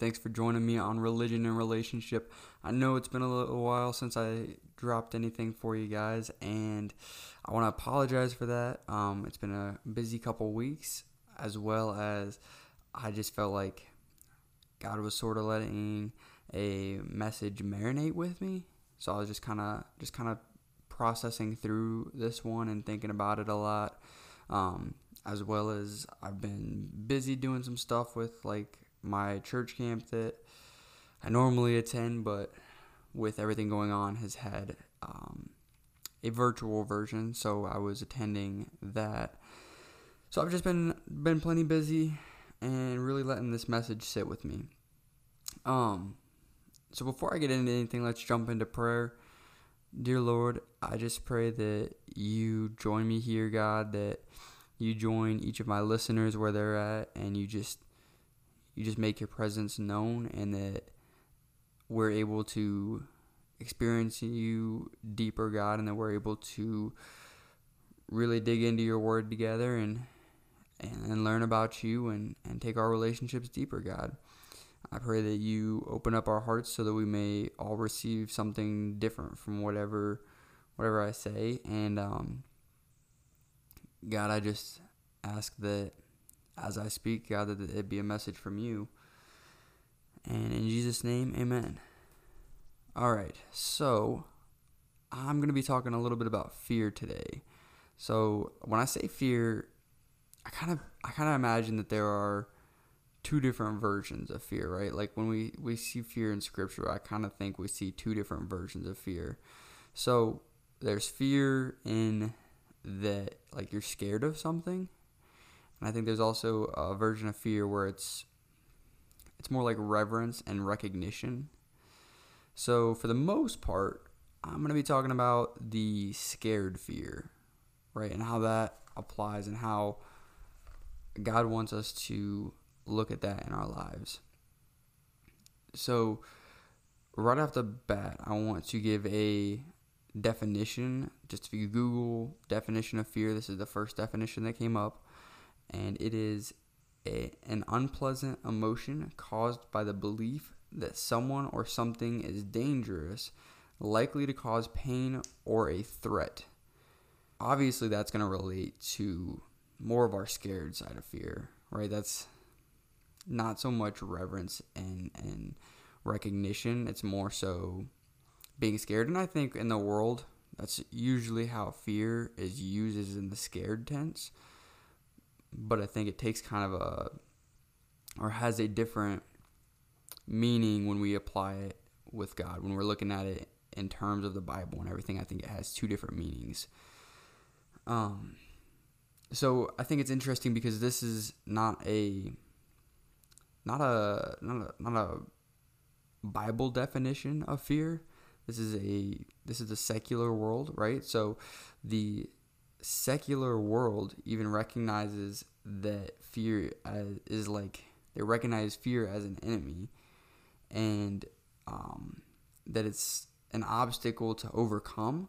Thanks for joining me on Religion and Relationship. I know it's been a little while since I dropped anything for you guys, and I want to apologize for that. Um, it's been a busy couple weeks, as well as I just felt like God was sort of letting a message marinate with me. So I was just kind of just kind of processing through this one and thinking about it a lot. Um, as well as I've been busy doing some stuff with like my church camp that I normally attend, but with everything going on, has had um, a virtual version. So I was attending that. So I've just been been plenty busy and really letting this message sit with me. Um, so before I get into anything, let's jump into prayer. Dear Lord, I just pray that you join me here, God, that you join each of my listeners where they're at and you just you just make your presence known and that we're able to experience you deeper, God, and that we're able to really dig into your word together and and, and learn about you and, and take our relationships deeper, God. I pray that you open up our hearts so that we may all receive something different from whatever whatever I say. And um, God, I just ask that as I speak, God, that it be a message from you. And in Jesus' name, amen. All right, so I'm going to be talking a little bit about fear today. So when I say fear, I kind of I kind of imagine that there are two different versions of fear, right? Like when we we see fear in scripture, I kind of think we see two different versions of fear. So there's fear in that like you're scared of something. And I think there's also a version of fear where it's it's more like reverence and recognition. So for the most part, I'm going to be talking about the scared fear, right? And how that applies and how God wants us to look at that in our lives. So right off the bat, I want to give a definition. Just if you Google definition of fear, this is the first definition that came up, and it is a, an unpleasant emotion caused by the belief that someone or something is dangerous, likely to cause pain or a threat. Obviously, that's going to relate to more of our scared side of fear, right? That's not so much reverence and and recognition. It's more so being scared. And I think in the world, that's usually how fear is used is in the scared tense. But I think it takes kind of a, or has a different meaning when we apply it with God. When we're looking at it in terms of the Bible and everything, I think it has two different meanings. Um, so I think it's interesting because this is not a, not a, not a, not a Bible definition of fear. This is a this is a secular world, right? So the secular world even recognizes that fear as, is like they recognize fear as an enemy and um, that it's an obstacle to overcome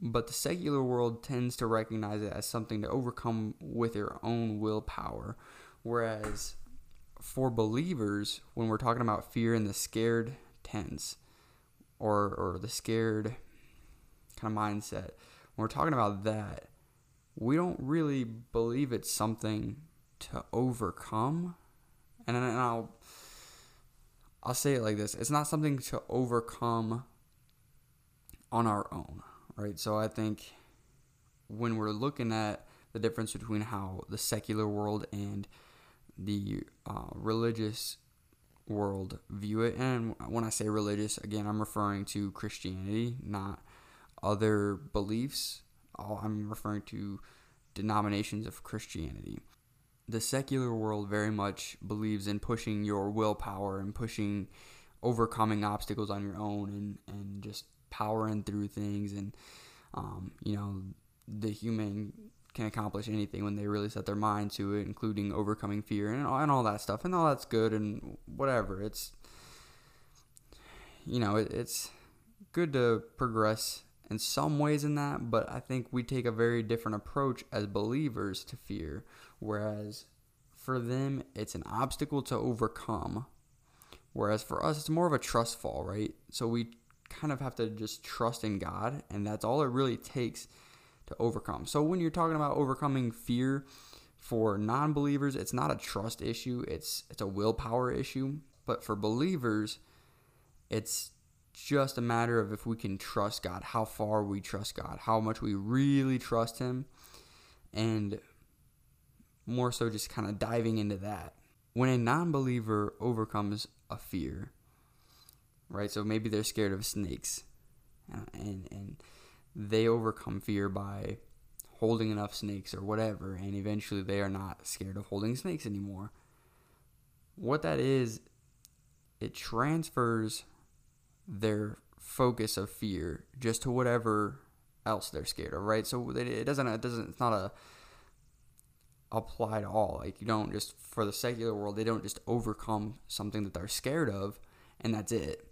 but the secular world tends to recognize it as something to overcome with your own willpower whereas for believers when we're talking about fear in the scared tense or or the scared kind of mindset. When we're talking about that, we don't really believe it's something to overcome. And, and I'll I'll say it like this: it's not something to overcome on our own, right? So I think when we're looking at the difference between how the secular world and the uh, religious world view it. And when I say religious, again, I'm referring to Christianity, not other beliefs. I'm referring to denominations of Christianity. The secular world very much believes in pushing your willpower and pushing overcoming obstacles on your own and, and just powering through things and um, you know the human can accomplish anything when they really set their mind to it, including overcoming fear and all, and all that stuff. And all that's good and whatever. It's, you know, it, it's good to progress in some ways in that, but I think we take a very different approach as believers to fear. Whereas for them, it's an obstacle to overcome, Whereas for us, it's more of a trust fall, right? So we kind of have to just trust in God, and that's all it really takes to overcome. So when you're talking about overcoming fear for non-believers, it's not a trust issue, it's it's a willpower issue, but for believers, it's just a matter of if we can trust God, how far we trust God, how much we really trust him and more so just kind of diving into that. When a non-believer overcomes a fear, right? So maybe they're scared of snakes, uh, and and they overcome fear by holding enough snakes or whatever, and eventually they are not scared of holding snakes anymore. What that is, it transfers their focus of fear just to whatever else they're scared of, right? So it doesn't, it doesn't, it's not a apply to all. Like you don't just for the secular world, they don't just overcome something that they're scared of, and that's it.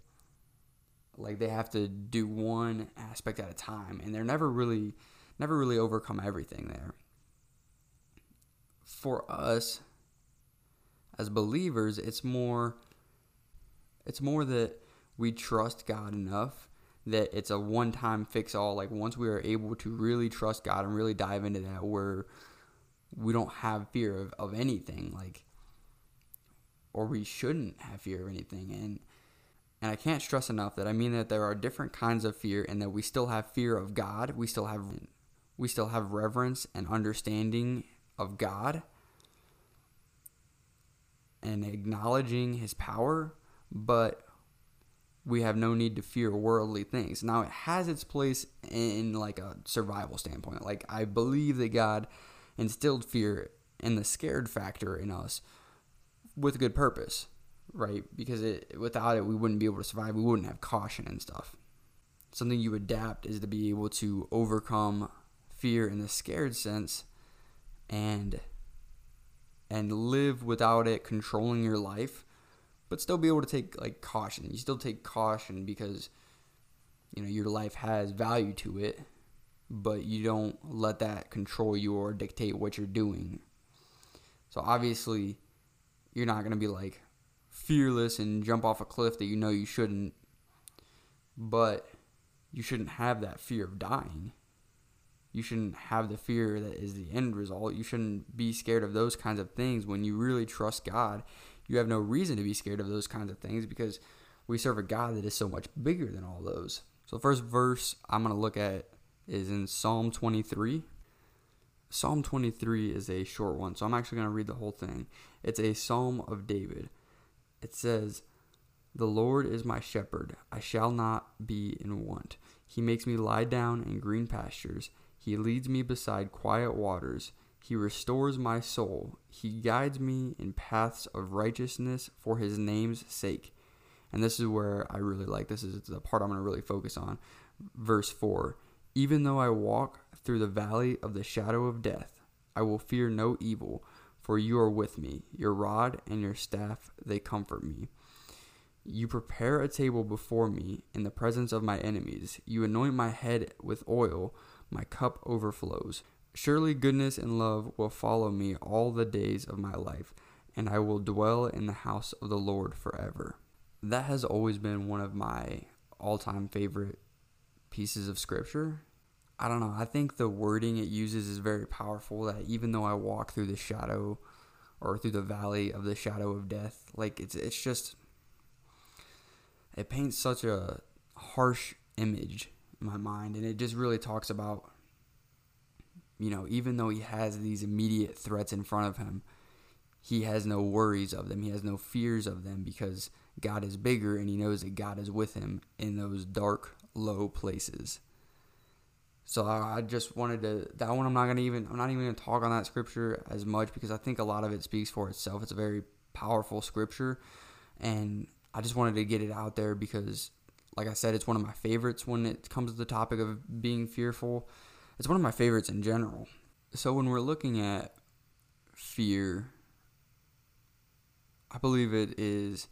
Like they have to do one aspect at a time, and they're never really, never really overcome everything there. For us, as believers, it's more, it's more that we trust God enough that it's a one-time fix-all. Like once we are able to really trust God and really dive into that, we're we don't have fear of, of anything like or we shouldn't have fear of anything and and I can't stress enough that I mean that there are different kinds of fear and that we still have fear of God. We still have we still have reverence and understanding of God and acknowledging his power, but we have no need to fear worldly things. Now it has its place in like a survival standpoint. Like I believe that God instilled fear and the scared factor in us with good purpose, right? Because it, without it, we wouldn't be able to survive. We wouldn't have caution and stuff. Something you adapt is to be able to overcome fear in the scared sense and and live without it controlling your life, but still be able to take like caution. You still take caution because you know your life has value to it but you don't let that control you or dictate what you're doing. So obviously, you're not going to be like fearless and jump off a cliff that you know you shouldn't, but you shouldn't have that fear of dying. You shouldn't have the fear that is the end result. You shouldn't be scared of those kinds of things when you really trust God. You have no reason to be scared of those kinds of things because we serve a God that is so much bigger than all those. So, the first verse I'm going to look at is in Psalm 23. Psalm 23 is a short one, so I'm actually going to read the whole thing. It's a psalm of David. It says, The Lord is my shepherd, I shall not be in want. He makes me lie down in green pastures. He leads me beside quiet waters. He restores my soul. He guides me in paths of righteousness for his name's sake. And this is where I really like this is the part I'm going to really focus on. Verse 4 even though I walk through the valley of the shadow of death, I will fear no evil, for you are with me. Your rod and your staff, they comfort me. You prepare a table before me in the presence of my enemies. You anoint my head with oil, my cup overflows. Surely goodness and love will follow me all the days of my life, and I will dwell in the house of the Lord forever. That has always been one of my all time favorite pieces of scripture. I don't know. I think the wording it uses is very powerful. That even though I walk through the shadow or through the valley of the shadow of death, like it's it's just it paints such a harsh image in my mind, and it just really talks about you know even though he has these immediate threats in front of him, he has no worries of them. He has no fears of them because God is bigger, and he knows that God is with him in those dark low places. So I just wanted to that one I'm not gonna even I'm not even gonna talk on that scripture as much because I think a lot of it speaks for itself. It's a very powerful scripture and I just wanted to get it out there because like I said, it's one of my favorites when it comes to the topic of being fearful. It's one of my favorites in general. So when we're looking at fear, I believe it is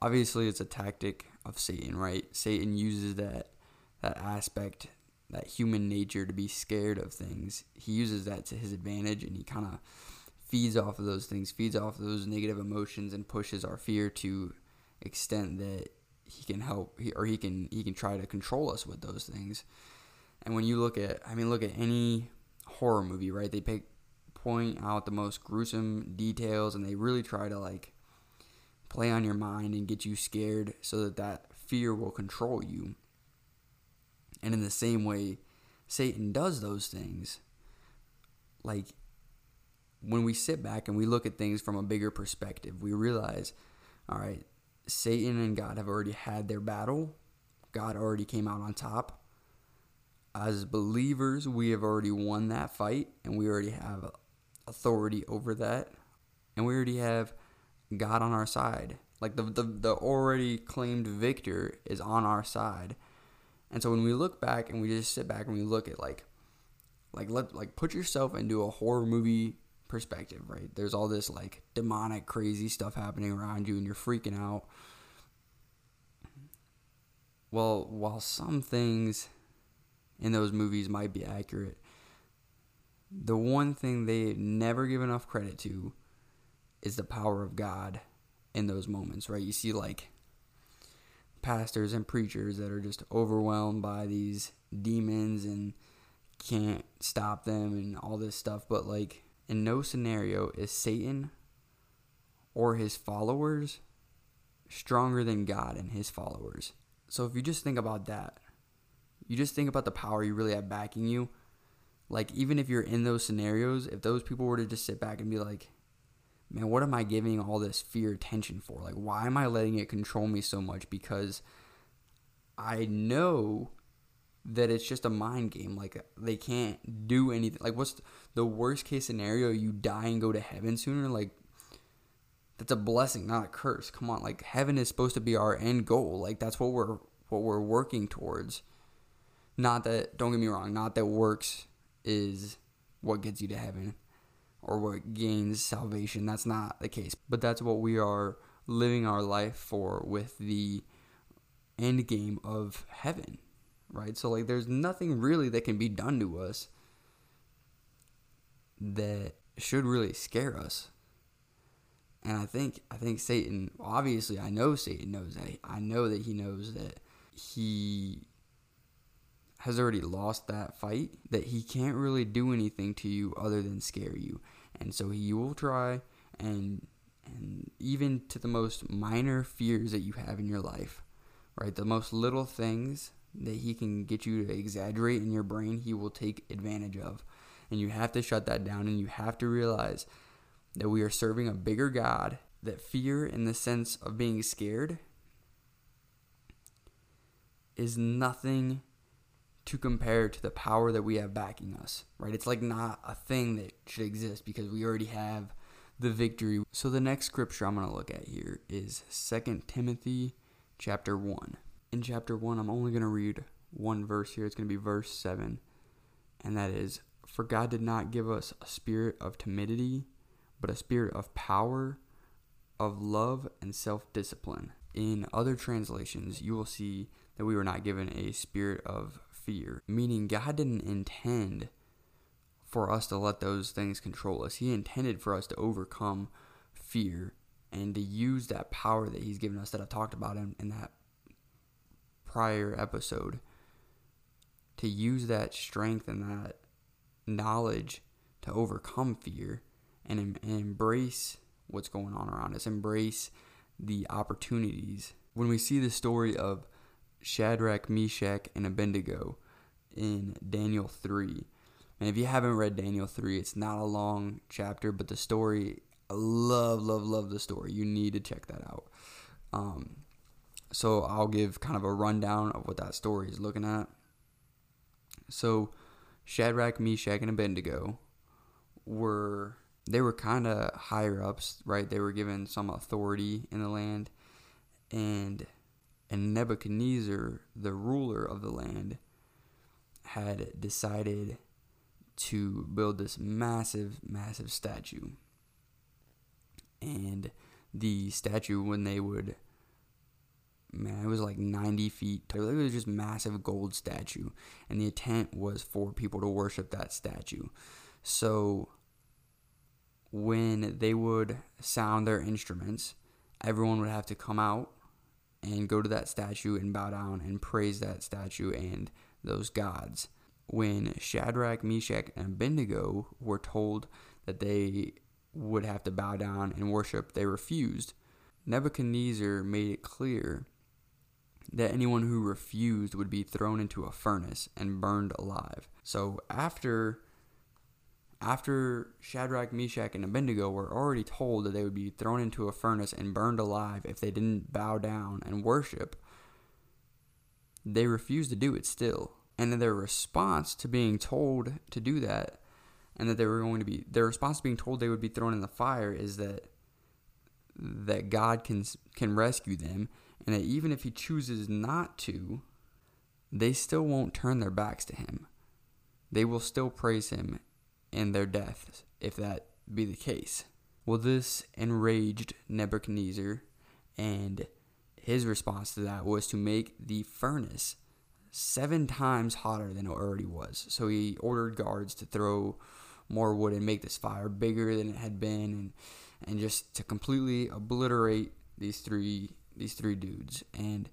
obviously it's a tactic of Satan, right? Satan uses that that aspect, that human nature to be scared of things. He uses that to his advantage and he kind of feeds off of those things, feeds off of those negative emotions and pushes our fear to extent that he can help or he can he can try to control us with those things. And when you look at I mean look at any horror movie, right? They pick point out the most gruesome details and they really try to like play on your mind and get you scared so that that fear will control you. And in the same way Satan does those things, like when we sit back and we look at things from a bigger perspective, we realize, all right, Satan and God have already had their battle. God already came out on top. As believers, we have already won that fight and we already have authority over that. And we already have God on our side. Like the, the, the already claimed victor is on our side. And so when we look back and we just sit back and we look at like like let like put yourself into a horror movie perspective, right? There's all this like demonic crazy stuff happening around you and you're freaking out. Well, while some things in those movies might be accurate, the one thing they never give enough credit to is the power of God in those moments, right? You see like pastors and preachers that are just overwhelmed by these demons and can't stop them and all this stuff, but like in no scenario is Satan or his followers stronger than God and his followers. So if you just think about that, you just think about the power you really have backing you. Like even if you're in those scenarios, if those people were to just sit back and be like, "Man, what am I giving all this fear attention for? Like why am I letting it control me so much because I know that it's just a mind game. Like they can't do anything. Like what's the worst case scenario? You die and go to heaven sooner. Like that's a blessing, not a curse. Come on, like heaven is supposed to be our end goal. Like that's what we're what we're working towards. Not that don't get me wrong. Not that works is what gets you to heaven or what gains salvation. That's not the case. But that's what we are living our life for with the end game of heaven right? So like there's nothing really that can be done to us that should really scare us. And I think I think Satan obviously I know Satan knows that. I know that he knows that he has already lost that fight, that he can't really do anything to you other than scare you. And so he will try and and even to the most minor fears that you have in your life, right? The most little things that he can get you to exaggerate in your brain, he will take advantage of. And you have to shut that down and you have to realize that we are serving a bigger God, that fear, in the sense of being scared, is nothing to compare to the power that we have backing us, right? It's like not a thing that should exist because we already have the victory. So the next scripture I'm going to look at here is 2 Timothy chapter 1 in chapter 1, I'm only going to read one verse here. It's going to be verse 7. And that is For God did not give us a spirit of timidity, but a spirit of power, of love, and self discipline. In other translations, you will see that we were not given a spirit of fear, meaning God didn't intend for us to let those things control us. He intended for us to overcome fear and to use that power that He's given us that I talked about in, in that prior episode to use that strength and that knowledge to overcome fear and, and embrace what's going on around us, embrace the opportunities. When we see the story of Shadrach, Meshach, and Abednego in Daniel 3, and if you haven't read Daniel 3, it's not a long chapter, but the story, I love, love, love the story. You need to check that out. Um, so I'll give kind of a rundown of what that story is looking at. So Shadrach, Meshach, and Abednego were they were kind of higher ups, right? They were given some authority in the land, and and Nebuchadnezzar, the ruler of the land, had decided to build this massive, massive statue. And the statue, when they would man, it was like 90 feet tall. It was just massive gold statue, and the intent was for people to worship that statue. So when they would sound their instruments, everyone would have to come out and go to that statue and bow down and praise that statue and those gods. When Shadrach, Meshach, and Abednego were told that they would have to bow down and worship, they refused. Nebuchadnezzar made it clear that anyone who refused would be thrown into a furnace and burned alive. So after after Shadrach, Meshach, and Abednego were already told that they would be thrown into a furnace and burned alive if they didn't bow down and worship, they refused to do it still. And their response to being told to do that, and that they were going to be their response to being told they would be thrown in the fire is that that God can can rescue them, and that even if He chooses not to, they still won't turn their backs to Him. They will still praise Him in their death, if that be the case. Well, this enraged Nebuchadnezzar, and his response to that was to make the furnace seven times hotter than it already was. So he ordered guards to throw more wood and make this fire bigger than it had been, and and just to completely obliterate these three these three dudes. And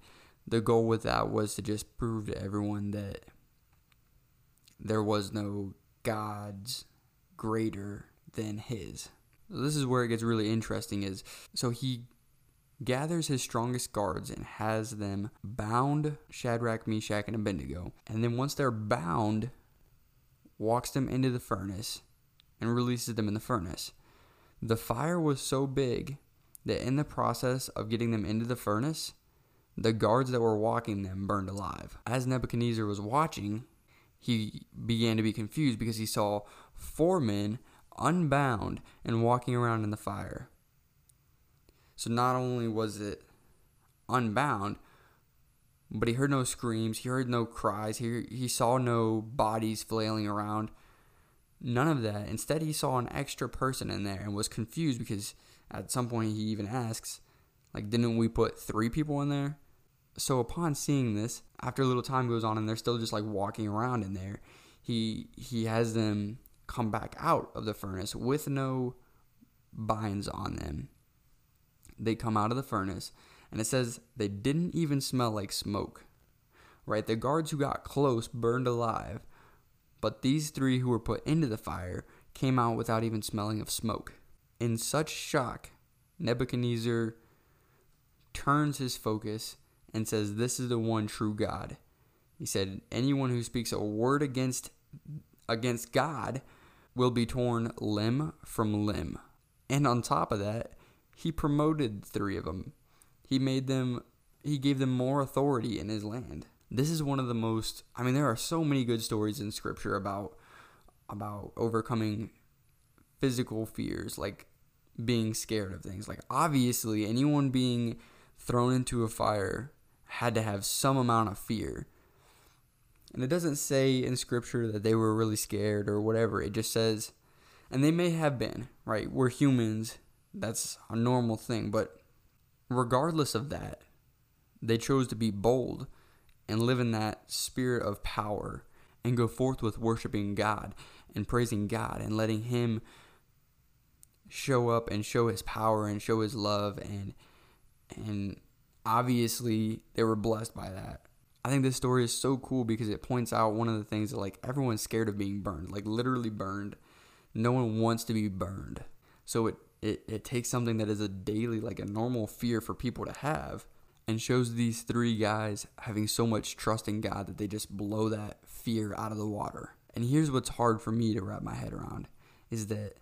the goal with that was to just prove to everyone that there was no gods greater than his. This is where it gets really interesting is so he gathers his strongest guards and has them bound Shadrach, Meshach, and Abednego. And then once they're bound, walks them into the furnace and releases them in the furnace. The fire was so big that in the process of getting them into the furnace, the guards that were walking them burned alive. As Nebuchadnezzar was watching, he began to be confused because he saw four men unbound and walking around in the fire. So not only was it unbound, but he heard no screams, he heard no cries, he, he saw no bodies flailing around. None of that. Instead, he saw an extra person in there and was confused because at some point he even asks, like, didn't we put three people in there? So upon seeing this, after a little time goes on and they're still just like walking around in there, he he has them come back out of the furnace with no binds on them. They come out of the furnace and it says they didn't even smell like smoke. Right? The guards who got close burned alive, but these three who were put into the fire came out without even smelling of smoke. In such shock, Nebuchadnezzar turns his focus and says, This is the one true God. He said, Anyone who speaks a word against against God will be torn limb from limb. And on top of that, he promoted three of them. He made them he gave them more authority in his land. This is one of the most I mean there are so many good stories in scripture about about overcoming physical fears like being scared of things. Like obviously anyone being thrown into a fire had to have some amount of fear. And it doesn't say in scripture that they were really scared or whatever. It just says, and they may have been, right? We're humans. That's a normal thing. But regardless of that, they chose to be bold and live in that spirit of power and go forth with worshiping God and praising God and letting Him show up and show His power and show His love and and obviously they were blessed by that. I think this story is so cool because it points out one of the things that like everyone's scared of being burned, like literally burned. No one wants to be burned. So it, it, it takes something that is a daily, like a normal fear for people to have and shows these three guys having so much trust in God that they just blow that fear out of the water. And here's what's hard for me to wrap my head around is that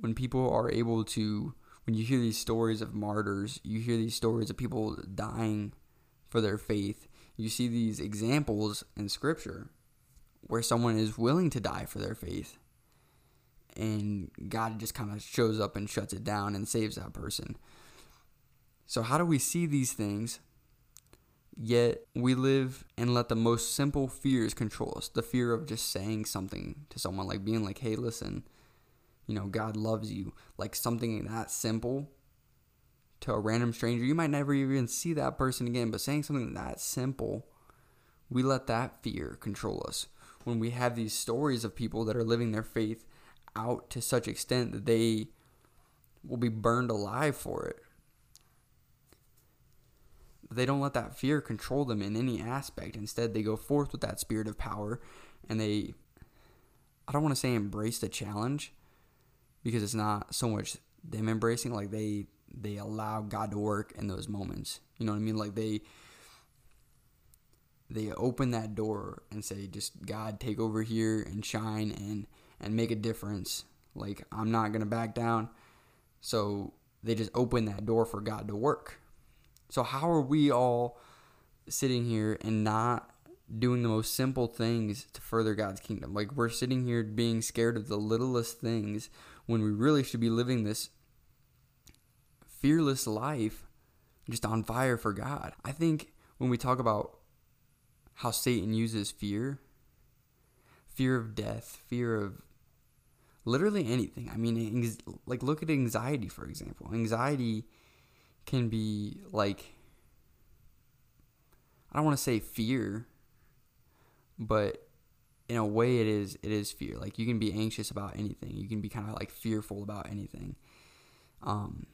when people are able to when you hear these stories of martyrs, you hear these stories of people dying for their faith. You see these examples in scripture where someone is willing to die for their faith. And God just kind of shows up and shuts it down and saves that person. So, how do we see these things? Yet we live and let the most simple fears control us. The fear of just saying something to someone, like being like, hey, listen, you know, God loves you, like something that simple to a random stranger. You might never even see that person again, but saying something that simple, we let that fear control us. When we have these stories of people that are living their faith out to such extent that they will be burned alive for it. they don't let that fear control them in any aspect. Instead, they go forth with that spirit of power and they, I don't want to say embrace the challenge because it's not so much them embracing, like they, they allow God to work in those moments. You know what I mean? Like they, they open that door and say, just God, take over here and shine and, and make a difference. Like, I'm not going to back down. So they just open that door for God to work. So, how are we all sitting here and not doing the most simple things to further God's kingdom? Like, we're sitting here being scared of the littlest things when we really should be living this fearless life just on fire for God. I think when we talk about how Satan uses fear, fear of death, fear of literally anything. I mean, like look at anxiety for example. Anxiety can be like I don't want to say fear, but in a way it is it is fear. Like you can be anxious about anything. You can be kind of like fearful about anything. Um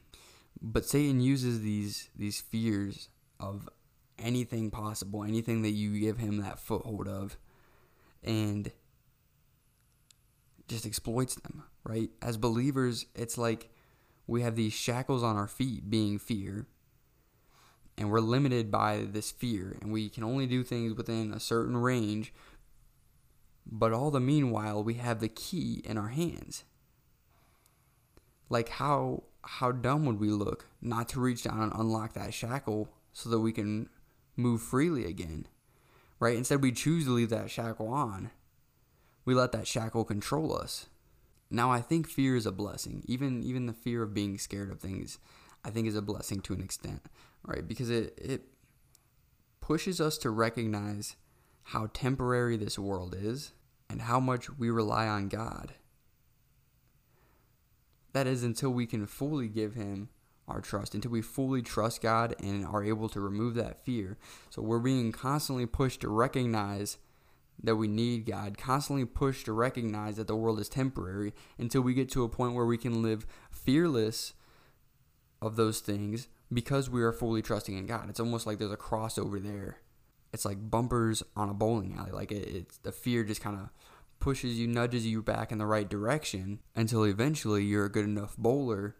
but Satan uses these these fears of anything possible, anything that you give him that foothold of and just exploits them, right? As believers, it's like we have these shackles on our feet being fear, and we're limited by this fear, and we can only do things within a certain range. But all the meanwhile, we have the key in our hands. Like how how dumb would we look not to reach down and unlock that shackle so that we can move freely again? Right? Instead, we choose to leave that shackle on we let that shackle control us. Now I think fear is a blessing. Even even the fear of being scared of things, I think is a blessing to an extent, right? Because it it pushes us to recognize how temporary this world is and how much we rely on God. That is until we can fully give him our trust, until we fully trust God and are able to remove that fear. So we're being constantly pushed to recognize that we need God, constantly pushed to recognize that the world is temporary until we get to a point where we can live fearless of those things because we are fully trusting in God. It's almost like there's a crossover there. It's like bumpers on a bowling alley. Like it, it's the fear just kind of pushes you, nudges you back in the right direction until eventually you're a good enough bowler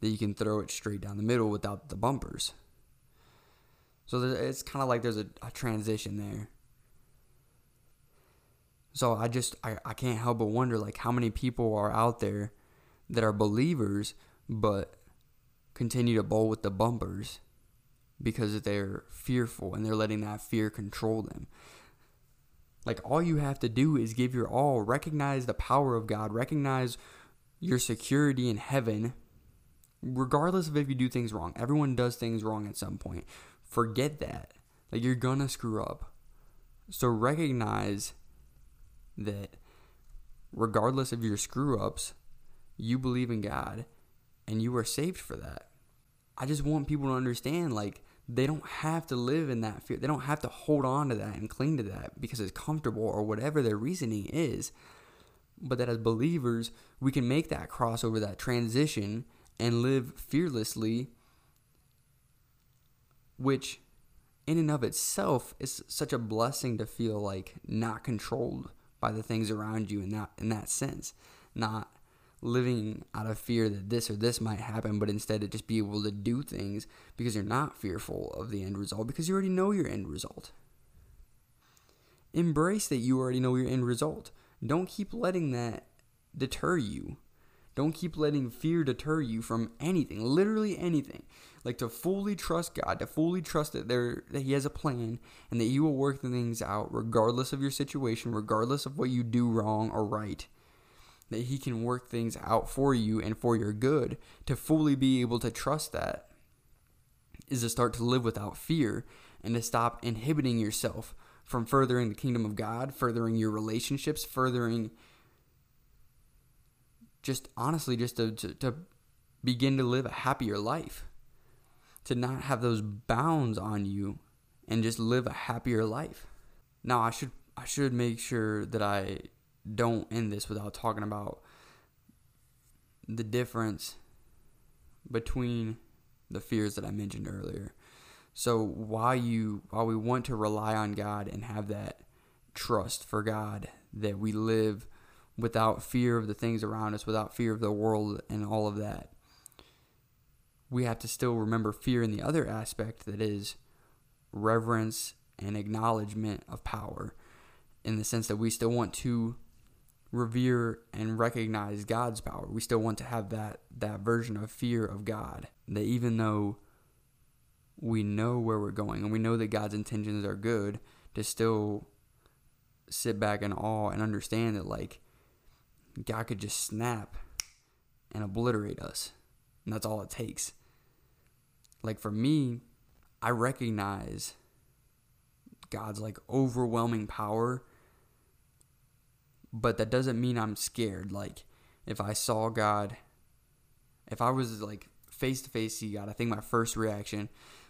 that you can throw it straight down the middle without the bumpers. So it's kind of like there's a, a transition there. So I just I, I can't help but wonder like how many people are out there that are believers but continue to bowl with the bumpers because they're fearful and they're letting that fear control them. Like all you have to do is give your all, recognize the power of God, recognize your security in heaven, regardless of if you do things wrong. Everyone does things wrong at some point. Forget that. Like you're gonna screw up. So recognize that regardless of your screw ups, you believe in God and you are saved for that. I just want people to understand like they don't have to live in that fear. They don't have to hold on to that and cling to that because it's comfortable or whatever their reasoning is. But that as believers, we can make that crossover, that transition, and live fearlessly, which in and of itself is such a blessing to feel like not controlled by the things around you in that in that sense, not living out of fear that this or this might happen, but instead to just be able to do things because you're not fearful of the end result because you already know your end result. Embrace that you already know your end result. Don't keep letting that deter you. Don't keep letting fear deter you from anything, literally anything. Like to fully trust God, to fully trust that there that He has a plan and that He will work things out regardless of your situation, regardless of what you do wrong or right. That He can work things out for you and for your good. To fully be able to trust that is to start to live without fear and to stop inhibiting yourself from furthering the kingdom of God, furthering your relationships, furthering just honestly just to, to, to begin to live a happier life to not have those bounds on you and just live a happier life now i should i should make sure that i don't end this without talking about the difference between the fears that i mentioned earlier. So while you while we want to rely on God and have that trust for God that we live without fear of the things around us, without fear of the world and all of that, we have to still remember fear in the other aspect that is reverence and acknowledgement of power in the sense that we still want to revere and recognize God's power. We still want to have that that version of fear of God. That even though we know where we're going and we know that God's intentions are good, to still sit back in awe and understand that like God could just snap and obliterate us. And that's all it takes. Like for me, I recognize God's like overwhelming power, but that doesn't mean I'm scared. Like if I saw God, if I was like face to face see God, I think my first reaction,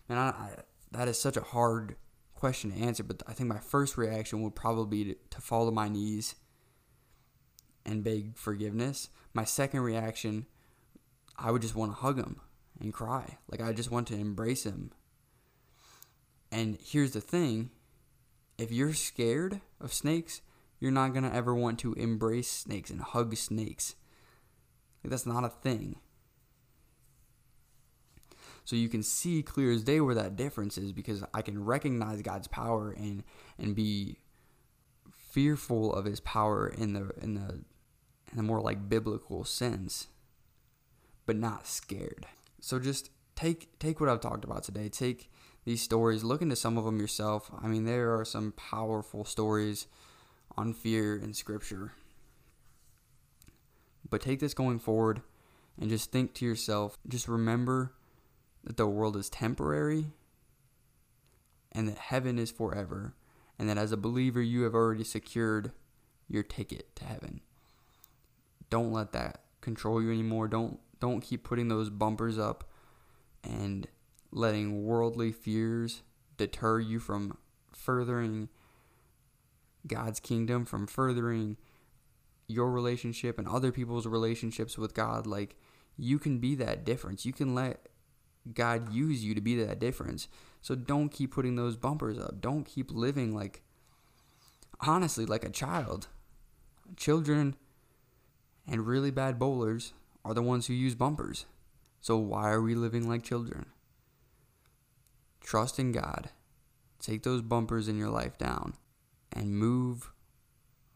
man, I, I, that is such a hard question to answer, but I think my first reaction would probably be to, to fall to my knees and beg forgiveness. My second reaction, I would just want to hug him and cry. Like I just want to embrace him. And here's the thing, if you're scared of snakes, you're not going to ever want to embrace snakes and hug snakes. Like, that's not a thing. So you can see clear as day where that difference is because I can recognize God's power and and be fearful of his power in the in the in a more like biblical sense, but not scared. So just take take what I've talked about today. Take these stories, look into some of them yourself. I mean, there are some powerful stories on fear in scripture. But take this going forward and just think to yourself, just remember that the world is temporary and that heaven is forever, and that as a believer, you have already secured your ticket to heaven. Don't let that control you anymore. Don't don't keep putting those bumpers up and letting worldly fears deter you from furthering God's kingdom, from furthering your relationship and other people's relationships with God. Like, you can be that difference. You can let God use you to be that difference. So don't keep putting those bumpers up. Don't keep living like, honestly, like a child. Children and really bad bowlers are the ones who use bumpers. So why are we living like children? Trust in God. Take those bumpers in your life down and move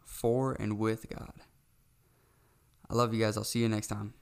for and with God. I love you guys. I'll see you next time.